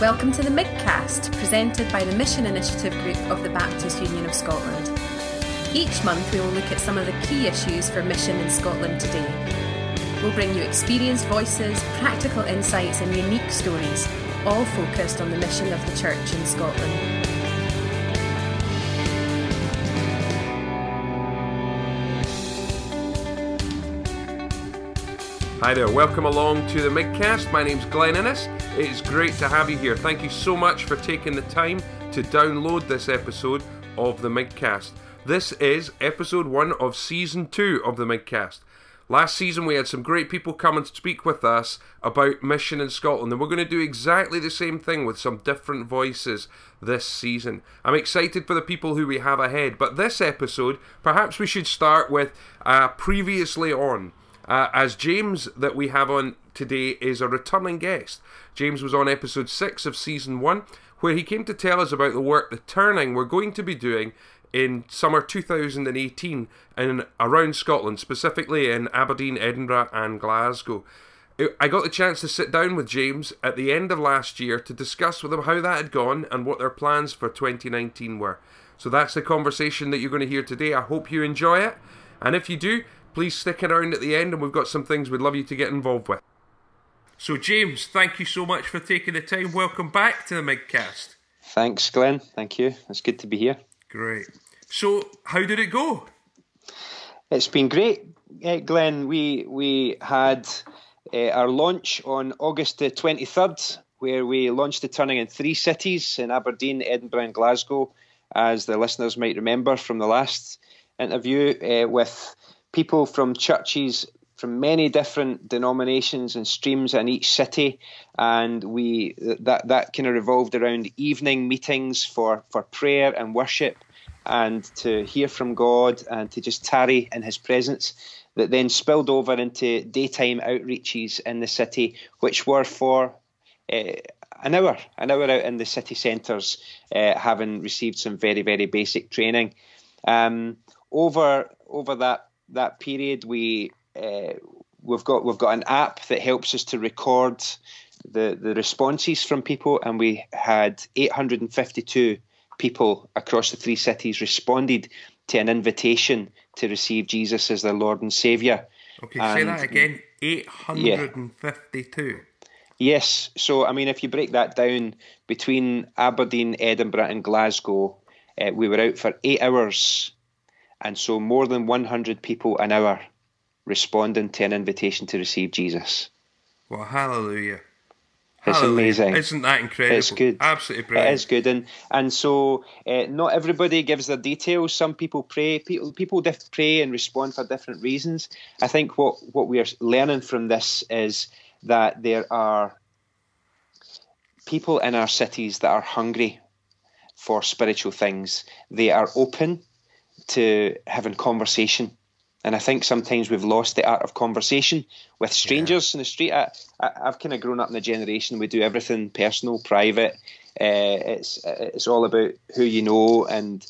Welcome to the Midcast, presented by the Mission Initiative Group of the Baptist Union of Scotland. Each month we will look at some of the key issues for mission in Scotland today. We'll bring you experienced voices, practical insights, and unique stories, all focused on the mission of the Church in Scotland. Hi there, welcome along to the Midcast. My name's Glenn Innes. It is great to have you here. Thank you so much for taking the time to download this episode of the Midcast. This is episode one of season two of the Midcast. Last season, we had some great people come and speak with us about mission in Scotland, and we're going to do exactly the same thing with some different voices this season. I'm excited for the people who we have ahead, but this episode, perhaps we should start with uh, previously on. Uh, as James, that we have on today, is a returning guest. James was on episode 6 of season 1, where he came to tell us about the work the Turning we're going to be doing in summer 2018 in around Scotland, specifically in Aberdeen, Edinburgh, and Glasgow. I got the chance to sit down with James at the end of last year to discuss with him how that had gone and what their plans for 2019 were. So that's the conversation that you're going to hear today. I hope you enjoy it. And if you do, please stick around at the end and we've got some things we'd love you to get involved with. So, James, thank you so much for taking the time. Welcome back to the Midcast. Thanks, Glenn. Thank you. It's good to be here. Great. So, how did it go? It's been great, uh, Glenn. We we had uh, our launch on August the twenty third, where we launched the turning in three cities in Aberdeen, Edinburgh, and Glasgow, as the listeners might remember from the last interview, uh, with people from churches from many different denominations and streams in each city, and we that that kind of revolved around evening meetings for for prayer and worship, and to hear from God and to just tarry in His presence. That then spilled over into daytime outreaches in the city, which were for uh, an hour, an hour out in the city centres, uh, having received some very very basic training. Um, over over that that period, we uh, we've got we've got an app that helps us to record the the responses from people, and we had 852 people across the three cities responded to an invitation to receive Jesus as their Lord and Savior. Okay, and, say that again. 852. Yeah. Yes. So, I mean, if you break that down between Aberdeen, Edinburgh, and Glasgow, uh, we were out for eight hours. And so, more than 100 people an hour responding to an invitation to receive Jesus. Well, hallelujah. It's hallelujah. amazing. Isn't that incredible? It's good. Absolutely brilliant. It is good, and and so uh, not everybody gives their details. Some people pray. People people diff- pray and respond for different reasons. I think what what we are learning from this is that there are people in our cities that are hungry for spiritual things. They are open to having conversation and I think sometimes we've lost the art of conversation with strangers yeah. in the street. I, have kind of grown up in a generation we do everything personal, private. Uh, it's it's all about who you know, and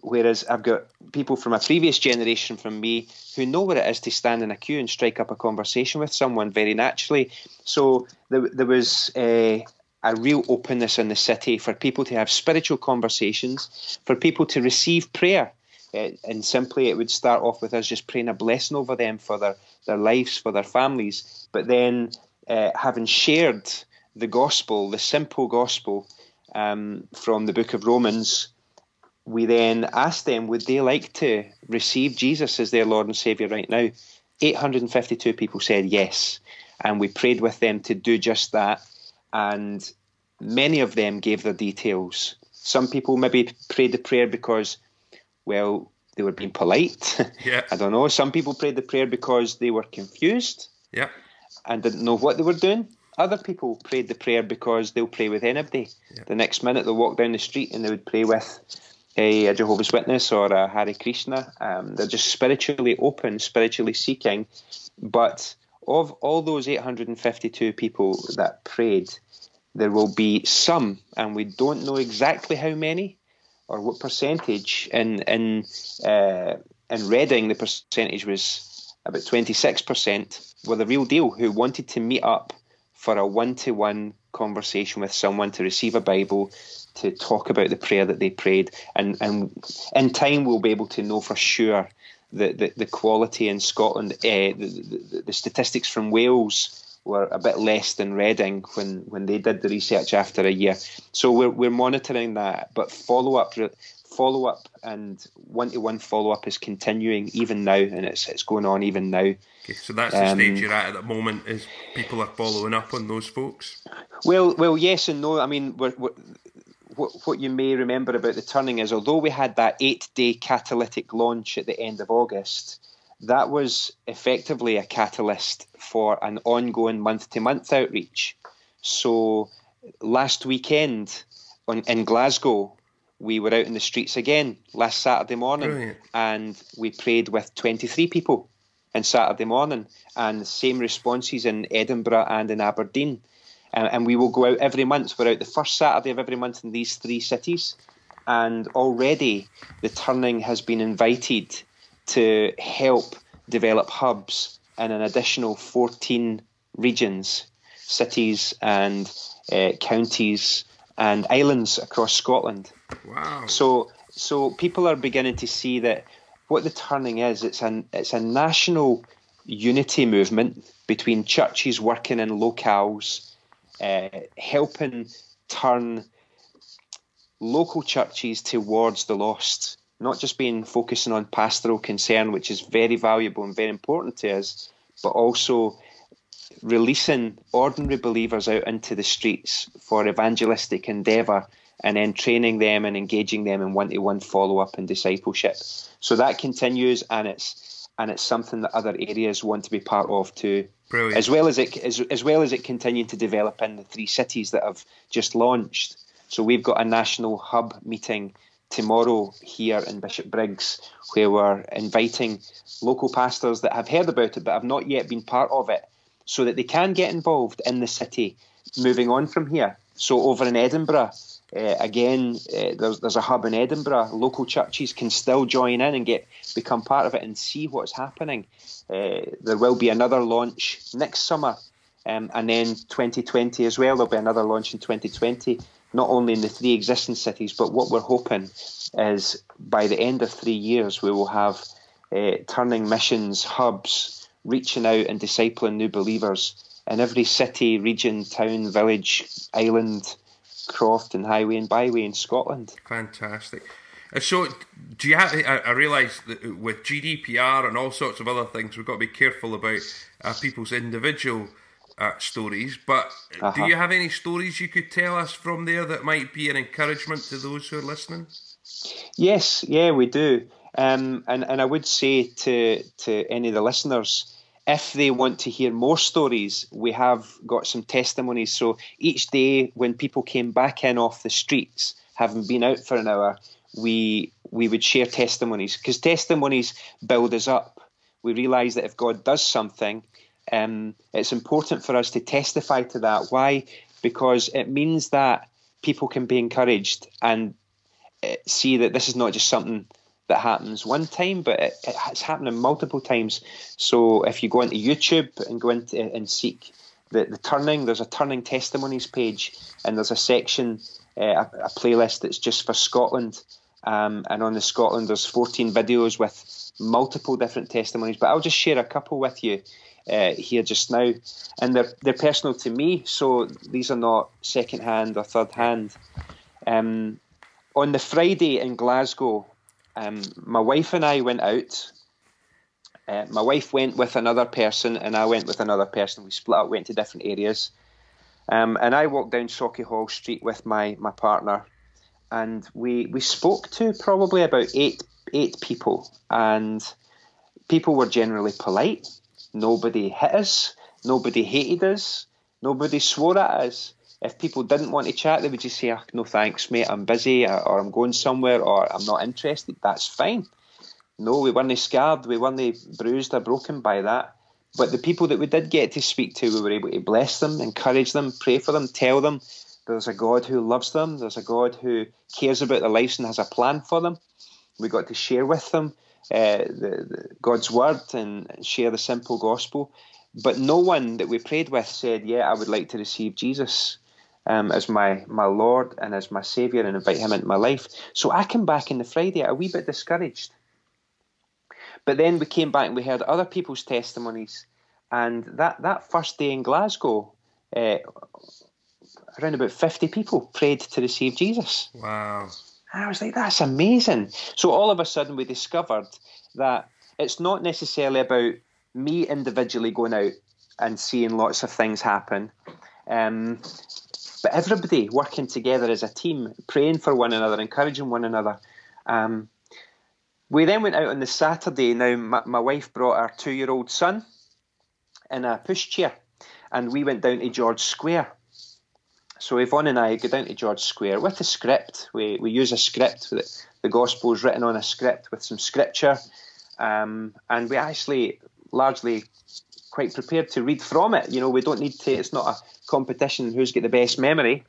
whereas I've got people from a previous generation from me who know what it is to stand in a queue and strike up a conversation with someone very naturally. So there, there was a, a real openness in the city for people to have spiritual conversations, for people to receive prayer uh, and simply, it would start off with us just praying a blessing over them for their, their lives, for their families. But then, uh, having shared the gospel, the simple gospel um, from the book of Romans, we then asked them, would they like to receive Jesus as their Lord and Saviour right now? 852 people said yes. And we prayed with them to do just that. And many of them gave their details. Some people maybe prayed the prayer because well, they were being polite. Yeah. I don't know. Some people prayed the prayer because they were confused. Yeah. And didn't know what they were doing. Other people prayed the prayer because they'll pray with anybody. Yeah. The next minute they'll walk down the street and they would pray with a, a Jehovah's Witness or a Hare Krishna. Um, they're just spiritually open, spiritually seeking. But of all those 852 people that prayed, there will be some, and we don't know exactly how many, or what percentage in in uh, in Reading the percentage was about 26% were the real deal who wanted to meet up for a one-to-one conversation with someone, to receive a Bible, to talk about the prayer that they prayed, and and in time we'll be able to know for sure the the, the quality in Scotland. Uh, the, the, the statistics from Wales were a bit less than Reading when, when they did the research after a year. So we're, we're monitoring that, but follow up follow up and one to one follow up is continuing even now, and it's it's going on even now. Okay, so that's the um, stage you're at at the moment. Is people are following up on those folks? Well, well, yes and no. I mean, we're, we're, what, what you may remember about the turning is, although we had that eight day catalytic launch at the end of August, that was effectively a catalyst for an ongoing month to month outreach. So last weekend on, in Glasgow, we were out in the streets again last Saturday morning Brilliant. and we prayed with 23 people on Saturday morning and the same responses in Edinburgh and in Aberdeen. And, and we will go out every month. We're out the first Saturday of every month in these three cities. And already the turning has been invited to help develop hubs in an additional 14 regions, cities, and uh, counties and islands across Scotland. Wow. So so people are beginning to see that what the turning is, it's an it's a national unity movement between churches working in locales, uh, helping turn local churches towards the lost, not just being focusing on pastoral concern, which is very valuable and very important to us, but also releasing ordinary believers out into the streets for evangelistic endeavour and then training them and engaging them in one-to-one follow-up and discipleship. So that continues, and it's and it's something that other areas want to be part of too. Brilliant. As well as it as, as well as it continuing to develop in the three cities that have just launched. So we've got a national hub meeting tomorrow here in Bishopbriggs, where we're inviting local pastors that have heard about it but have not yet been part of it, so that they can get involved in the city. Moving on from here, so over in Edinburgh, uh, again, uh, there's there's a hub in Edinburgh. Local churches can still join in and get become part of it and see what's happening. Uh, there will be another launch next summer, um, and then 2020 as well. There'll be another launch in 2020, not only in the three existing cities, but what we're hoping is by the end of three years we will have uh, turning missions hubs reaching out and discipling new believers in every city, region, town, village, island croft and highway and byway in Scotland. Fantastic. Uh, so, do you have? I, realise that with GDPR and all sorts of other things, we've got to be careful about uh, people's individual uh, stories. But uh-huh. do you have any stories you could tell us from there that might be an encouragement to those who are listening? Yes, yeah, we do. Um, and and I would say to to any of the listeners, if they want to hear more stories, we have got some testimonies. So each day when people came back in off the streets, having been out for an hour, we we would share testimonies because testimonies build us up. We realise that if God does something, um, it's important for us to testify to that. Why? Because it means that people can be encouraged and uh, see that this is not just something that happens one time, but it, it's happening multiple times. So if you go into YouTube and go into and seek the, the turning, there's a turning testimonies page, and there's a section, uh, a, a, playlist that's just for Scotland. Um, and on the Scotland, there's 14 videos with multiple different testimonies. But I'll just share a couple with you uh, here just now, and they're they're personal to me, so these are not second hand or third hand. Um, on the Friday in Glasgow, um, my wife and I went out. Uh, my wife went with another person, and I went with another person. We split up, went to different areas. Um, and I walked down Sauchiehall Street with my, my partner, and we we spoke to probably about eight eight people, and people were generally polite. Nobody hit us. Nobody hated us. Nobody swore at us if people didn't want to chat, they would just say, oh, "No thanks, mate. I'm busy, or, or, I'm going somewhere, or I'm not interested." That's fine. No, we weren't scarred, We weren't bruised or broken by that. But the people that we did get to speak to, we were able to bless them, encourage them, pray for them, tell them there's a God who loves them. There's a God who cares about their lives and has a plan for them. We got to share with them uh, the, the, God's word and share the simple gospel. But no one that we prayed with said, "Yeah, I would like to receive Jesus." um, as my, my Lord and as my Saviour and invite Him into my life. So I came back on the Friday a wee bit discouraged. But then we came back and we heard other people's testimonies. And that, that first day in Glasgow, uh, around about 50 people prayed to receive Jesus. Wow. I was like, that's amazing. So all of a sudden, we discovered that it's not necessarily about me individually going out and seeing lots of things happen, um, but everybody working together as a team, praying for one another, encouraging one another. Um, we then went out on the Saturday. Now, my, my wife brought our two year old son in a pushchair, and we went down to George Square. So Yvonne and I go down to George Square with a script. We, we use a script. The, the gospel is written on a script with some scripture. Um, and we actually largely quite prepared to read from it. You know, we don't need to, it's not a competition who's got the best memory.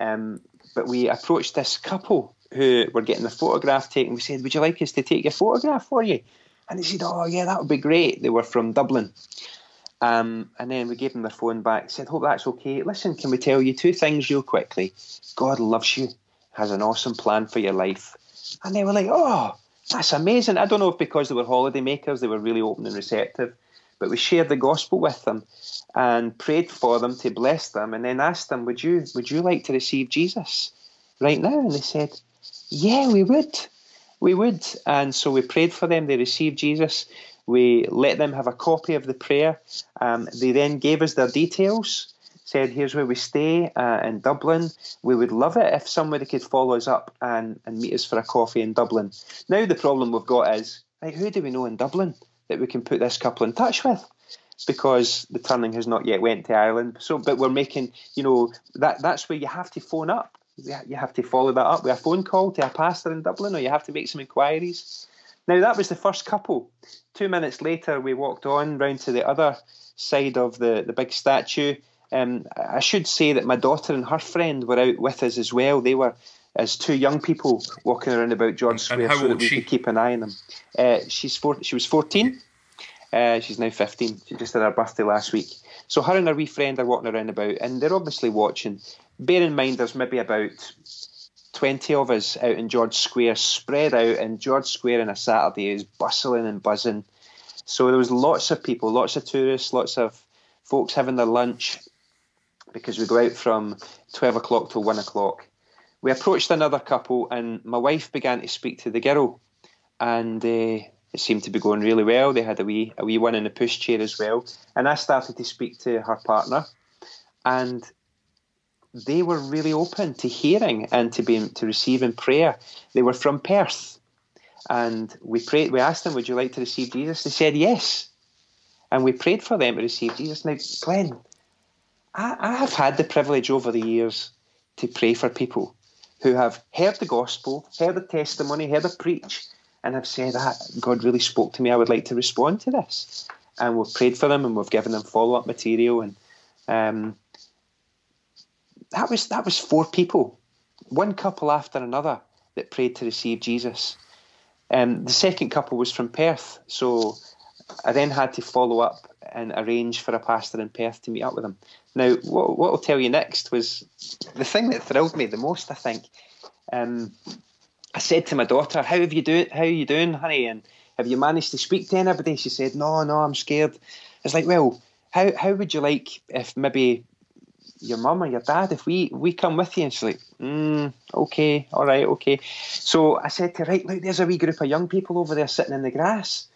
Um, but we approached this couple who were getting a photograph taken. We said, Would you like us to take your photograph for you? And they said, Oh, yeah, that would be great. They were from Dublin. Um, and then we gave them their phone back, said, Hope that's okay. Listen, can we tell you two things real quickly? God loves you, has an awesome plan for your life. And they were like, Oh, that's amazing. I don't know if because they were holiday makers, they were really open and receptive. But we shared the gospel with them and prayed for them to bless them and then asked them, Would you would you like to receive Jesus right now? And they said, Yeah, we would. We would. And so we prayed for them. They received Jesus. We let them have a copy of the prayer. Um, they then gave us their details, said, Here's where we stay uh, in Dublin. We would love it if somebody could follow us up and, and meet us for a coffee in Dublin. Now, the problem we've got is, right, who do we know in Dublin that we can put this couple in touch with? Because the turning has not yet went to Ireland. So, but we're making, you know, that that's where you have to phone up. You have to follow that up with a phone call to a pastor in Dublin, or you have to make some inquiries. Now, that was the first couple. Two minutes later, we walked on round to the other side of the, the big statue. Um, I should say that my daughter and her friend were out with us as well. They were as two young people walking around about George Square so that we she? could keep an eye on them. Uh, she's four, she was 14. Uh, she's now 15. She just had her birthday last week. So her and her wee friend are walking around about, and they're obviously watching. Bear in mind, there's maybe about 20 of us out in George Square, spread out, and George Square on a Saturday is bustling and buzzing. So there was lots of people, lots of tourists, lots of folks having their lunch because we go out from 12 o'clock till 1 o'clock. We approached another couple, and my wife began to speak to the girl, and uh, it seemed to be going really well. They had a wee, a wee one in a pushchair as well, and I started to speak to her partner, and they were really open to hearing and to being to receiving prayer. They were from Perth, and we prayed. We asked them, "Would you like to receive Jesus?" They said yes, and we prayed for them to receive Jesus. Now, Glenn, I, I have had the privilege over the years to pray for people who have heard the gospel, heard the testimony, heard the preach, and have said, ah, "God really spoke to me. I would like to respond to this." And we've prayed for them, and we've given them follow up material, and um, that was that was four people, one couple after another that prayed to receive Jesus. Um, the second couple was from Perth, so I then had to follow up and arrange for a pastor in Perth to meet up with them. Now, what, what I'll tell you next was the thing that thrilled me the most. I think um, I said to my daughter, "How have you doing? How are you doing, honey? And have you managed to speak to anybody?" She said, "No, no, I'm scared." It's like, well, how how would you like if maybe your mum or your dad if we we come with you? And she's like, mm, okay, all right, okay. So I said to her, right, look, there's a wee group of young people over there sitting in the grass.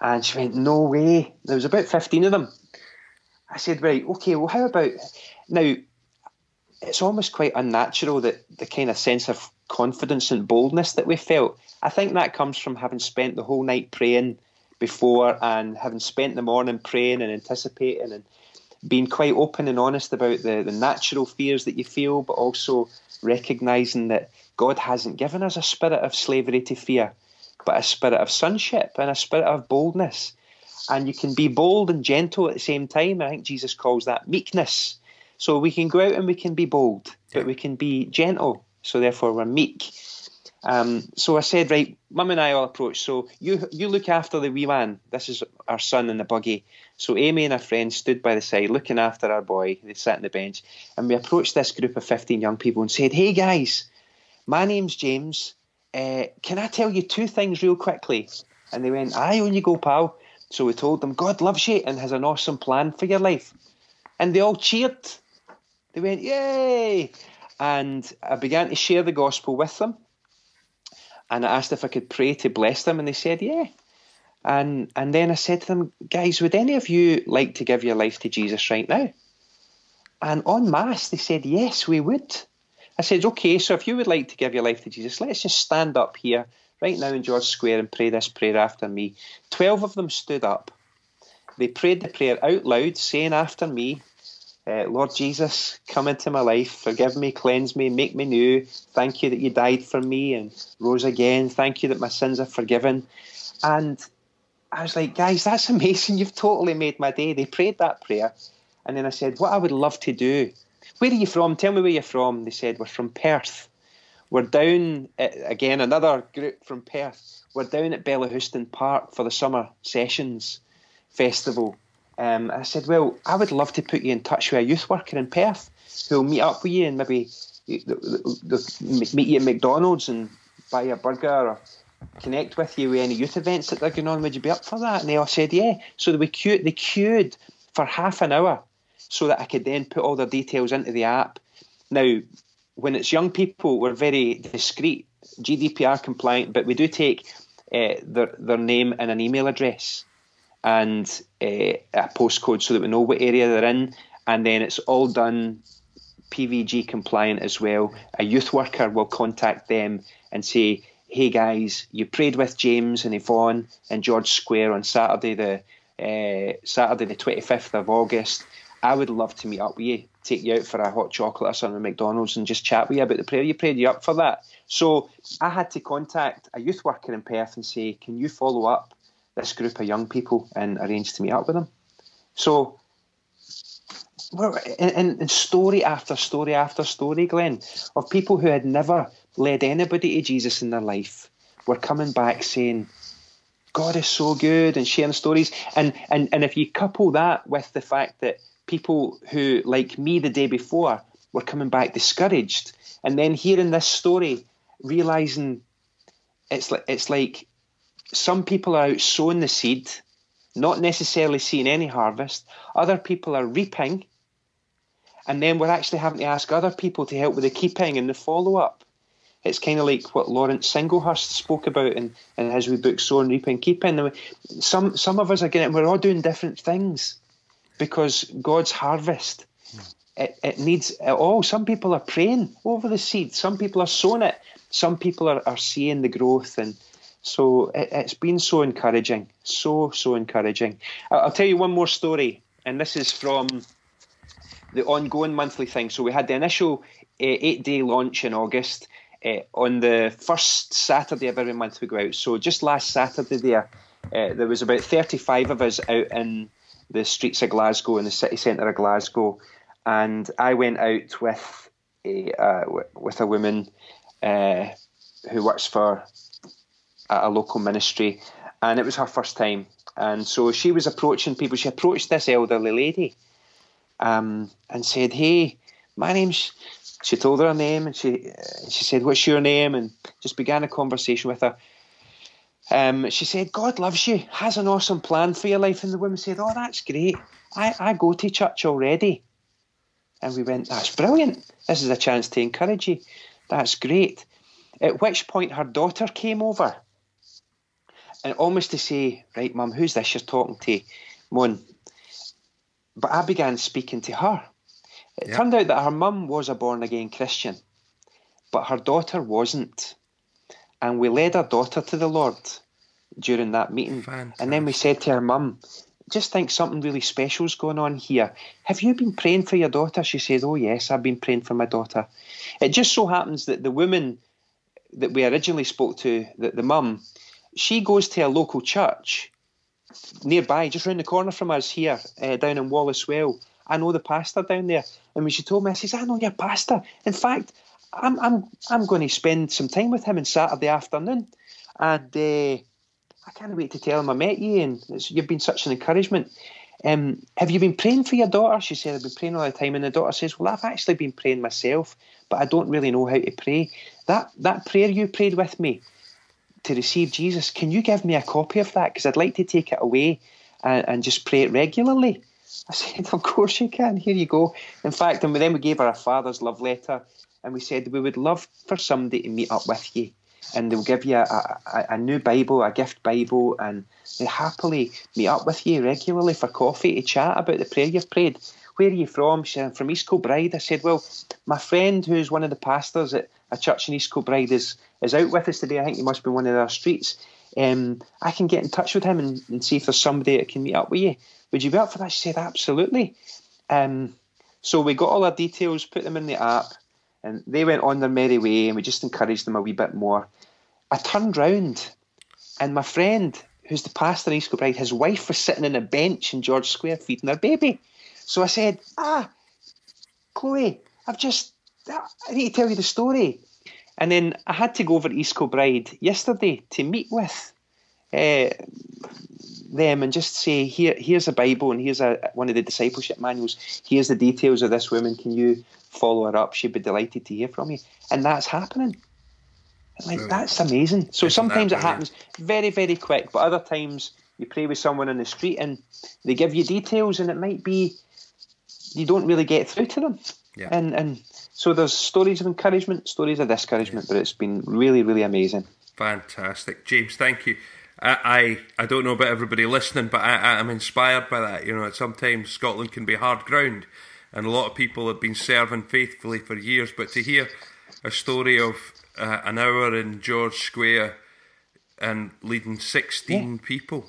And she went, no way. There was about 15 of them. I said, right, okay, well, how about now? It's almost quite unnatural that the kind of sense of confidence and boldness that we felt. I think that comes from having spent the whole night praying before and having spent the morning praying and anticipating and being quite open and honest about the, the natural fears that you feel, but also recognizing that God hasn't given us a spirit of slavery to fear, but a spirit of sonship and a spirit of boldness. And you can be bold and gentle at the same time. I think Jesus calls that meekness. So we can go out and we can be bold, but we can be gentle. So therefore, we're meek. Um, so I said, right, mum and I all approach. So you you look after the wee man. This is our son in the buggy. So Amy and her friend stood by the side looking after our boy. They sat on the bench, and we approached this group of 15 young people and said, Hey guys, my name's James. Uh, can I tell you two things real quickly? And they went, Aye, on you go, pal. So we told them, God loves you and has an awesome plan for your life. And they all cheered. They went, Yay! And I began to share the gospel with them. And I asked if I could pray to bless them, and they said, Yeah. And and then I said to them, guys, would any of you like to give your life to Jesus right now? And en masse, they said, yes, we would. I said, okay, so if you would like to give your life to Jesus, let's just stand up here right now in George Square and pray this prayer after me. Twelve of them stood up. They prayed the prayer out loud, saying after me, uh, Lord Jesus, come into my life, forgive me, cleanse me, make me new. Thank you that you died for me and rose again. Thank you that my sins are forgiven. And I was like, guys, that's amazing. You've totally made my day. They prayed that prayer. And then I said, what I would love to do. Where are you from? Tell me where you're from. They said, we're from Perth. We're down, at, again, another group from Perth. We're down at Bellahouston Park for the summer sessions festival. Um, I said, well, I would love to put you in touch with a youth worker in Perth who'll meet up with you and maybe meet you at McDonald's and buy you a burger or connect with you with any youth events that they're going on. Would you be up for that? And they all said, yeah. So they queued, they queued for half an hour so that I could then put all their details into the app. Now, when it's young people, we're very discreet, GDPR compliant, but we do take uh, their, their name and an email address and uh, a postcode so that we know what area they're in. And then it's all done PVG compliant as well. A youth worker will contact them and say, hey guys, you prayed with James and Yvonne in George Square on Saturday the uh, Saturday the twenty fifth of August. I would love to meet up with you, take you out for a hot chocolate or something at McDonald's and just chat with you about the prayer you prayed. You up for that? So I had to contact a youth worker in Perth and say, can you follow up this group of young people and arrange to meet up with them? So in, in story after story after story, Glenn, of people who had never led anybody to Jesus in their life were coming back saying, God is so good and sharing stories. And, and, and if you couple that with the fact that people who, like me the day before, were coming back discouraged, and then hearing this story, realizing it's like, it's like some people are out sowing the seed, not necessarily seeing any harvest. Other people are reaping, and then we're actually having to ask other people to help with the keeping and the follow up. It's kind of like what Laurence Singlehurst spoke about in, in his wee book, Sowing, Reaping, Keeping. Some, some of us are getting, we're all doing different things because God's harvest, hmm. it, it needs it all. Some people are praying over the seed, some people are sowing it, some people are, are seeing the growth. And so it, has been so encouraging, so, so encouraging. I'll tell you one more story, and this is from the ongoing monthly thing. So we had the initial uh, eight day launch in August uh, on the first Saturday of every month we go out. So just last Saturday there, uh, there was about 35 of us out in the streets of Glasgow in the city centre of Glasgow, and I went out with a uh, with a woman who works for a, a local ministry, and it was her first time. And so she was approaching people. She approached this elderly lady, um, and said, "Hey, my name's she told her her name and she uh, she said, "What's your name?" and just began a conversation with her. Um, she said, "God loves you, has an awesome plan for your life." And the woman said, "Oh, that's great. I, I go to church already." And we went, "That's brilliant. This is a chance to encourage you. That's great." At which point, her daughter came over, and almost to say, "Right, mum, who's this you're talking to?" Mon. But I began speaking to her it turned out that her mum was a born again Christian, but her daughter wasn't. And we led our daughter to the Lord during that meeting. Fantastic. And then we said to her mum, just think something really special's going on here. Have you been praying for your daughter? She said, Oh, yes, I've been praying for my daughter. It just so happens that the woman that we originally spoke to, that the mum, she goes to a local church nearby, just round the corner from us here, uh, down in Wallacewell. I know the pastor down there. And when she told me, I says, I know your pastor. In fact, I'm I'm I'm going to spend some time with him on Saturday afternoon, and uh, I can't wait to tell him I met you and you've been such an encouragement. um, have you been praying for your daughter? She said, I've been praying all the time. And the daughter says, Well, I've actually been praying myself, but I don't really know how to pray. That, that prayer you prayed with me to receive Jesus, can you give me a copy of that? Because I'd like to take it away and, and just pray it regularly. I said, Of course you can. Here you go. In fact, and then we gave her a father's love letter and we said, We would love for somebody to meet up with you and they'll give you a, a, a, new Bible, a gift Bible, and they happily meet up with you regularly for coffee to chat about the prayer you've prayed. Where are you from? She said, from East Kilbride. I said, well, my friend who's one of the pastors at a church in East Kilbride is, is out with us today. I think he must be one of our streets. Um, I can get in touch with him and, and, see if there's somebody that can meet up with you. Would you be up for that? She said, absolutely. Um, so we got all our details, put them in the app, and they went on their merry way, and we just encouraged them a wee bit more. I turned round, and my friend, who's the pastor in East Kilbride, his wife was sitting on a bench in George Square feeding her baby. So I said, Ah, Chloe, I've just, I need to tell you the story. And then I had to go over to East Kilbride yesterday to meet with uh, them and just say, here, here's a Bible and here's a, one of the discipleship manuals. Here's the details of this woman. Can you follow her up. She'd be delighted to hear from you. And that's happening. Like that's amazing. So sometimes it happens very, very quick, but other times you pray with someone in the street and they give you details and it might be you don't really get through to them. Yeah. And and so there's stories of encouragement, stories of discouragement, yes. but it's been really, really amazing. Fantastic. James, thank you. I, I, I don't know about everybody listening, but I, I'm inspired by that. You know, sometimes Scotland can be hard ground, and a lot of people have been serving faithfully for years. But to hear a story of uh, an hour in George Square and leading 16 yeah. people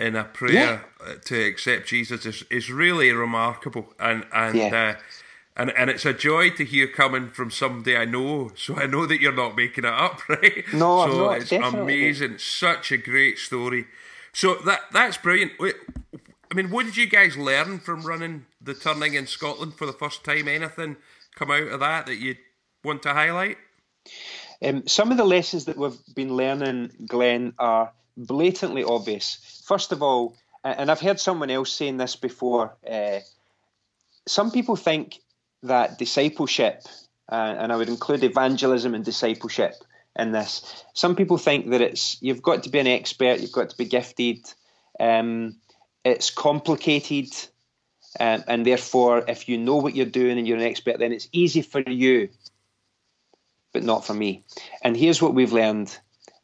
in a prayer yeah. Uh, to accept Jesus is, is really remarkable. And, and, yeah. uh, and, and it's a joy to hear coming from somebody I know. So I know that you're not making it up, right? No, so not, it's amazing. Such a great story. So that that's brilliant. I mean, what did you guys learn from running the turning in Scotland for the first time? Anything come out of that that you want to highlight? Um, some of the lessons that we've been learning, Glenn, are blatantly obvious. First of all, and I've heard someone else saying this before, uh, some people think that discipleship, uh, and I would include evangelism and discipleship in this. Some people think that it's you've got to be an expert, you've got to be gifted. Um, it's complicated, um, and therefore, if you know what you're doing and you're an expert, then it's easy for you, but not for me. And here's what we've learned: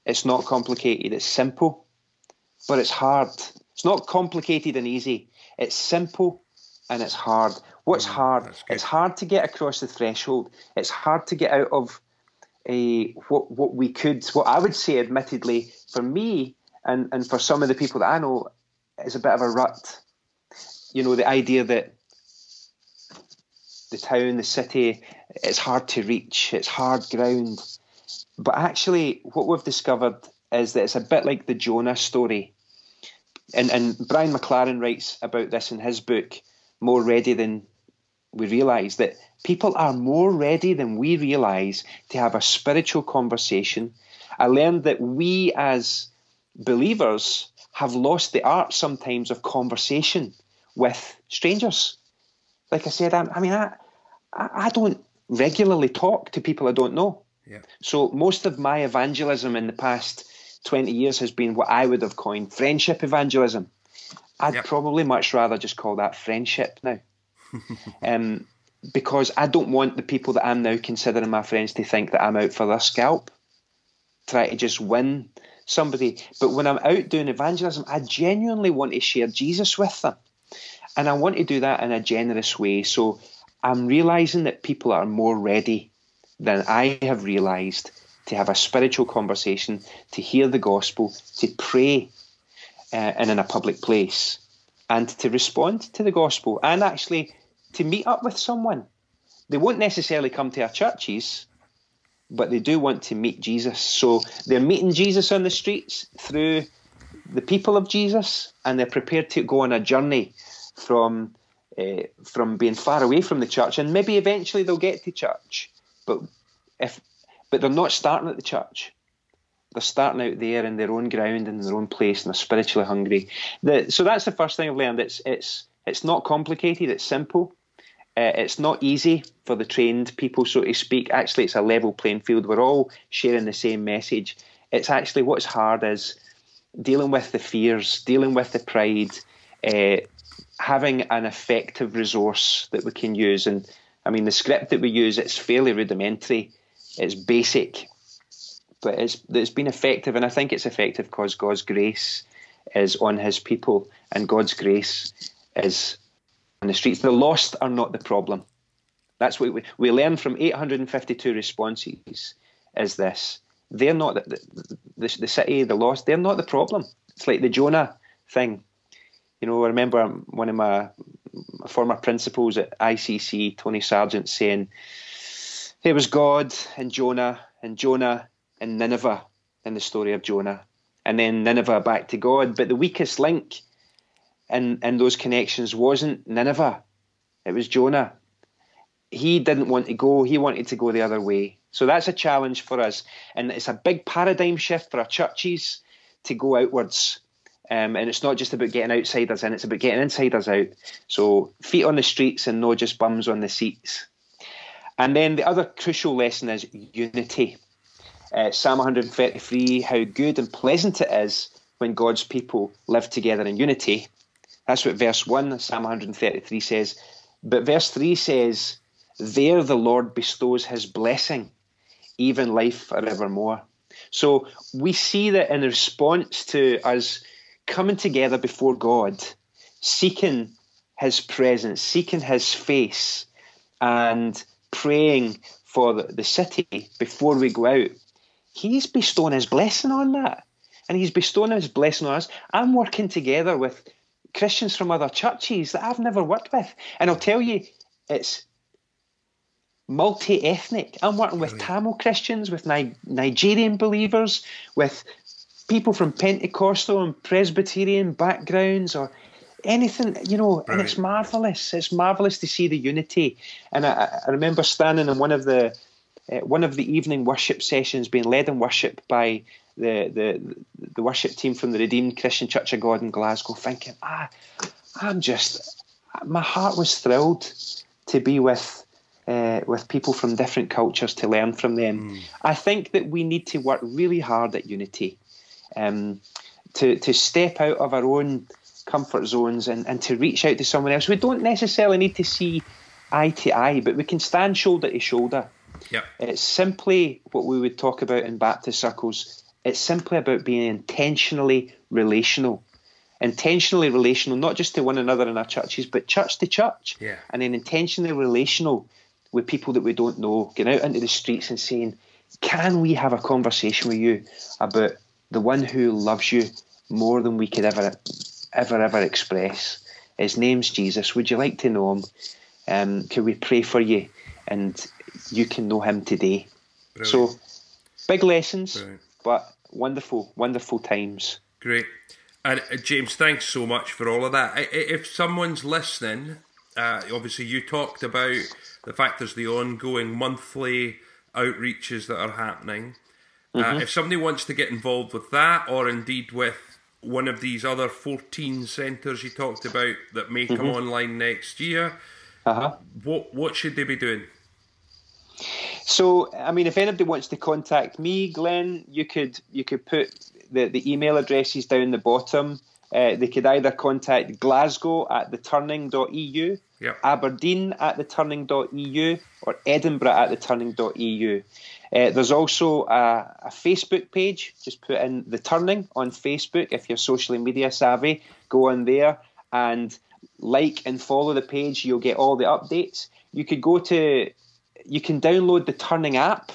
it's not complicated; it's simple, but it's hard. It's not complicated and easy. It's simple and it's hard. What's mm, hard? It's hard to get across the threshold. It's hard to get out of a what what we could, what I would say, admittedly, for me and and for some of the people that I know, is a bit of a rut. You know, the idea that the town, the city, it's hard to reach, it's hard ground. But actually, what we've discovered is that it's a bit like the Jonah story. And, and Brian McLaren writes about this in his book, More Ready Than We Realise, that people are more ready than we realise to have a spiritual conversation. I learned that we as believers have lost the art sometimes of conversation with strangers. Like I said, I, I mean, I, I don't regularly talk to people I don't know. Yeah. So most of my evangelism in the past 20 years has been what I would have coined friendship evangelism. I'd yep. probably much rather just call that friendship now. um, because I don't want the people that I'm now considering my friends to think that I'm out for their scalp, try to just win somebody. But when I'm out doing evangelism, I genuinely want to share Jesus with them. And I want to do that in a generous way. So I'm realizing that people are more ready than I have realized to have a spiritual conversation, to hear the gospel, to pray uh, and in a public place, and to respond to the gospel, and actually to meet up with someone. They won't necessarily come to our churches, but they do want to meet Jesus. So they're meeting Jesus on the streets through the people of Jesus, and they're prepared to go on a journey from uh, from being far away from the church, and maybe eventually they'll get to church, but if but they're not starting at the church. They're starting out there in their own ground, in their own place, and they're spiritually hungry. The, so that's the first thing I've learned. It's it's it's not complicated. It's simple. Uh, it's not easy for the trained people, so to speak. Actually, it's a level playing field. We're all sharing the same message. It's actually what's hard is dealing with the fears, dealing with the pride, uh, having an effective resource that we can use. And I mean, the script that we use, it's fairly rudimentary, it's basic, but it's, it's been effective. And I think it's effective because God's grace is on his people and God's grace is on the streets. The lost are not the problem. That's what we, we learn from 852 responses is this. They're not the, the, the, city, the lost, they're not the problem. It's like the Jonah thing. You know, I remember um, one of my former principals at ICC, Tony Sargent, saying, It was God and Jonah and Jonah and Nineveh in the story of Jonah. And then Nineveh back to God. But the weakest link in, in those connections wasn't Nineveh, it was Jonah. He didn't want to go, he wanted to go the other way. So that's a challenge for us. And it's a big paradigm shift for our churches to go outwards um, and it's not just about getting outsiders in, it's about getting insiders out. So feet on the streets and not just bums on the seats. And then the other crucial lesson is unity. Uh, Psalm 133, how good and pleasant it is when God's people live together in unity. That's what verse 1, Psalm 133 says. But verse 3 says, There the Lord bestows his blessing, even life forevermore. So we see that in response to us coming together before God, seeking His presence, seeking His face, and praying for the, city before we go out, He's bestowing His blessing on that. And He's bestowing His blessing on us. I'm working together with Christians from other churches that I've never worked with. And I'll tell you, it's multi ethnic. I'm working with Tamil Christians, with Ni- Nigerian believers, with people from Pentecostal and Presbyterian backgrounds or anything, you know, and it's marvelous. It's marvelous to see the unity. And I, I remember standing in one of the uh, one of the evening worship sessions, being led in worship by the, the the worship team from the Redeemed Christian Church of God in Glasgow, thinking, ah, I'm just, my heart was thrilled to be with. Uh, with people from different cultures to learn from them. Mm. I think that we need to work really hard at unity um, to to step out of our own comfort zones and, and to reach out to someone else. We don't necessarily need to see eye to eye, but we can stand shoulder to shoulder. Yep. It's simply what we would talk about in Baptist circles. It's simply about being intentionally relational. Intentionally relational, not just to one another in our churches, but church to church. Yeah. And then intentionally relational with people that we don't know, getting out into the streets and saying, Can we have a conversation with you about the one who loves you more than we could ever, ever, ever express. His name's Jesus. Would you like to know him? Um, can we pray for you? And you can know him today. Brilliant. So, big lessons, Brilliant. but wonderful, wonderful times. Great. And uh, James, thanks so much for all of that. If someone's listening, uh, obviously you talked about the fact there's the ongoing monthly outreaches that are happening. Uh, mm-hmm. Uh, if somebody wants to get involved with that, or indeed with one of these other 14 centres you talked about that may come mm-hmm. online next year, uh-huh. what what should they be doing? So, I mean, if anybody wants to contact me, Glenn, you could you could put the, the email addresses down the bottom. Uh, they could either contact Glasgow at theturning.eu, yep. Aberdeen at theturning.eu, or Edinburgh at theturning.eu. Uh, there's also a, a, Facebook page. Just put in the turning on Facebook if you're socially media savvy. Go on there and like and follow the page. You'll get all the updates. You could go to, you can download the Turning app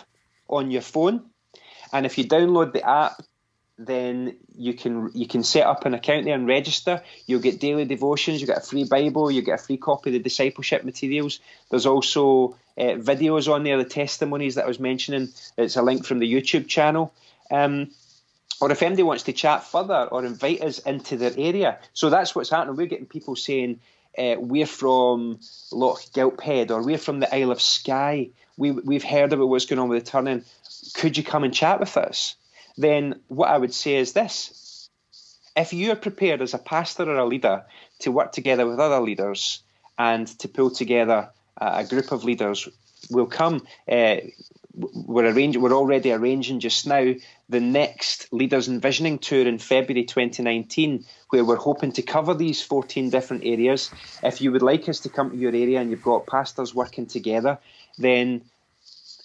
on your phone, and if you download the app, then you can you can set up an account there and register. You'll get daily devotions. You get a free Bible. You get a free copy of the discipleship materials. There's also uh, videos on there, the testimonies that I was mentioning. It's a link from the YouTube channel. Um, or if anybody wants to chat further or invite us into their area. So that's what's happening. We're getting people saying, uh, we're from Loch Gilphead or we're from the Isle of Skye. We, we've heard about what's going on with the turning. Could you come and chat with us? Then what I would say is this. If you are prepared as a pastor or a leader to work together with other leaders and to pull together a group of leaders, we'll come. Uh, we're arranging. We're already arranging just now the next Leaders Envisioning tour in February 2019, where we're hoping to cover these 14 different areas. If you would like us to come to your area and you've got pastors working together, then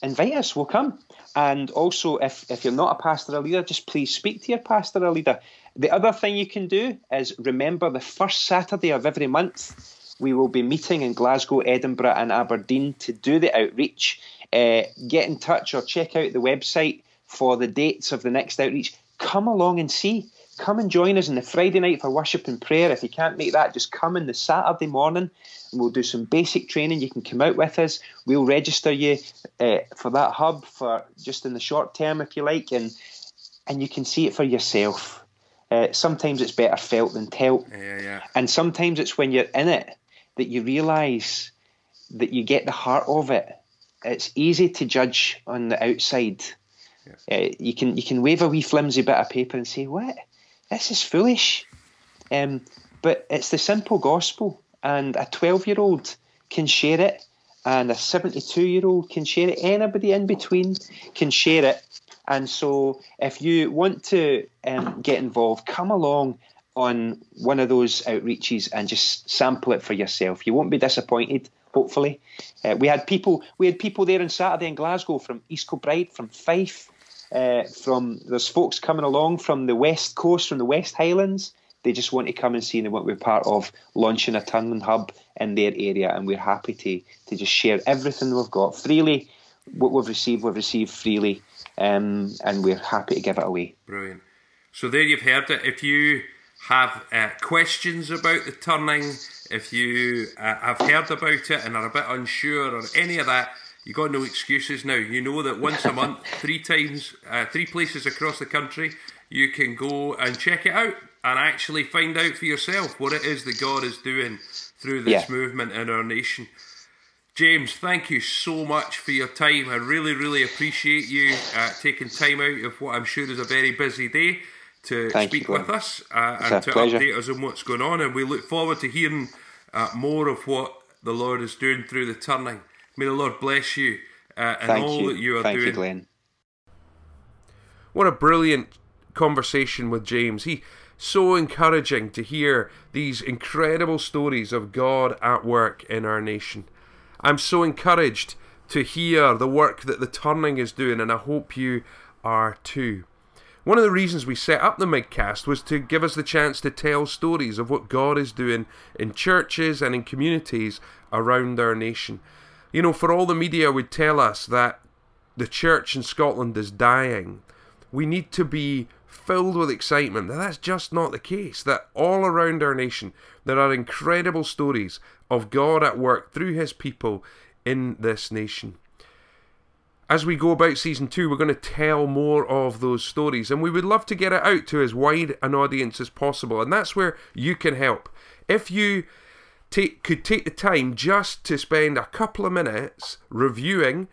invite us. We'll come. And also, if, if you're not a pastor or leader, just please speak to your pastor or leader. The other thing you can do is remember the first Saturday of every month, we will be meeting in Glasgow, Edinburgh, and Aberdeen to do the outreach. Uh, get in touch or check out the website for the dates of the next outreach. Come along and see. Come and join us on the Friday night for worship and prayer. If you can't make that, just come in the Saturday morning and we'll do some basic training. You can come out with us. We'll register you uh, for that hub for just in the short term, if you like, and and you can see it for yourself. Uh, sometimes it's better felt than told, yeah, yeah. and sometimes it's when you're in it that you realise that you get the heart of it. It's easy to judge on the outside. Yeah. Uh, you can you can wave a wee flimsy bit of paper and say, "What? This is foolish." Um, but it's the simple gospel, and a twelve-year-old can share it, and a seventy-two-year-old can share it. Anybody in between can share it. And so, if you want to um, get involved, come along on one of those outreaches and just sample it for yourself. You won't be disappointed. Hopefully, uh, we had people. We had people there on Saturday in Glasgow from East Kilbride, from Fife, uh, from there's folks coming along from the west coast, from the West Highlands. They just want to come and see and they want to be part of launching a turning hub in their area, and we're happy to to just share everything we've got freely. What we've received, we've received freely, um, and we're happy to give it away. Brilliant. So there you've heard it. If you have uh, questions about the turning, if you uh, have heard about it and are a bit unsure or any of that, you got no excuses now. You know that once a month, three times, uh, three places across the country, you can go and check it out and actually find out for yourself what it is that God is doing through this yeah. movement in our nation. James, thank you so much for your time. I really, really appreciate you uh, taking time out of what I'm sure is a very busy day to Thank speak you, with us uh, and to pleasure. update us on what's going on. And we look forward to hearing uh, more of what the Lord is doing through the turning. May the Lord bless you uh, and all you. that you are Thank doing. You, Glenn. What a brilliant conversation with James. He so encouraging to hear these incredible stories of God at work in our nation. I'm so encouraged to hear the work that the turning is doing, and I hope you are too. One of the reasons we set up the Midcast was to give us the chance to tell stories of what God is doing in churches and in communities around our nation. You know, for all the media would tell us that the church in Scotland is dying, we need to be filled with excitement that that's just not the case. That all around our nation there are incredible stories of God at work through his people in this nation as we go about season two, we're going to tell more of those stories, and we would love to get it out to as wide an audience as possible. And that's where you can help. If you take, could take the time just to spend a couple of minutes reviewing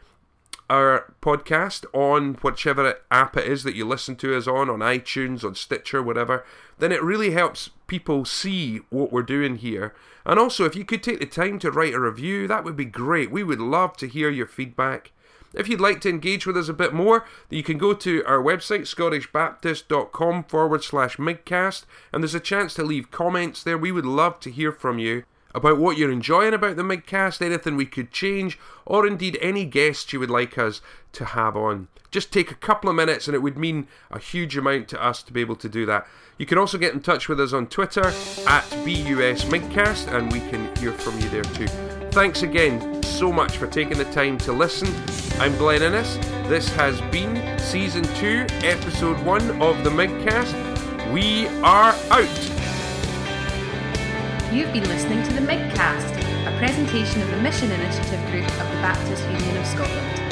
our podcast on whichever app it is that you listen to us on, on iTunes, on Stitcher, whatever, then it really helps people see what we're doing here. And also, if you could take the time to write a review, that would be great. We would love to hear your feedback. If you'd like to engage with us a bit more, you can go to our website, scottishbaptist.com forward slash midcast, and there's a chance to leave comments there. We would love to hear from you about what you're enjoying about the midcast, anything we could change, or indeed any guests you would like us to have on. Just take a couple of minutes and it would mean a huge amount to us to be able to do that. You can also get in touch with us on Twitter at BUS Midcast and we can hear from you there too. Thanks again so much for taking the time to listen. I'm Glenn Innes. This has been Season 2, Episode 1 of the Midcast. We are out. You've been listening to the Midcast, a presentation of the Mission Initiative Group of the Baptist Union of Scotland.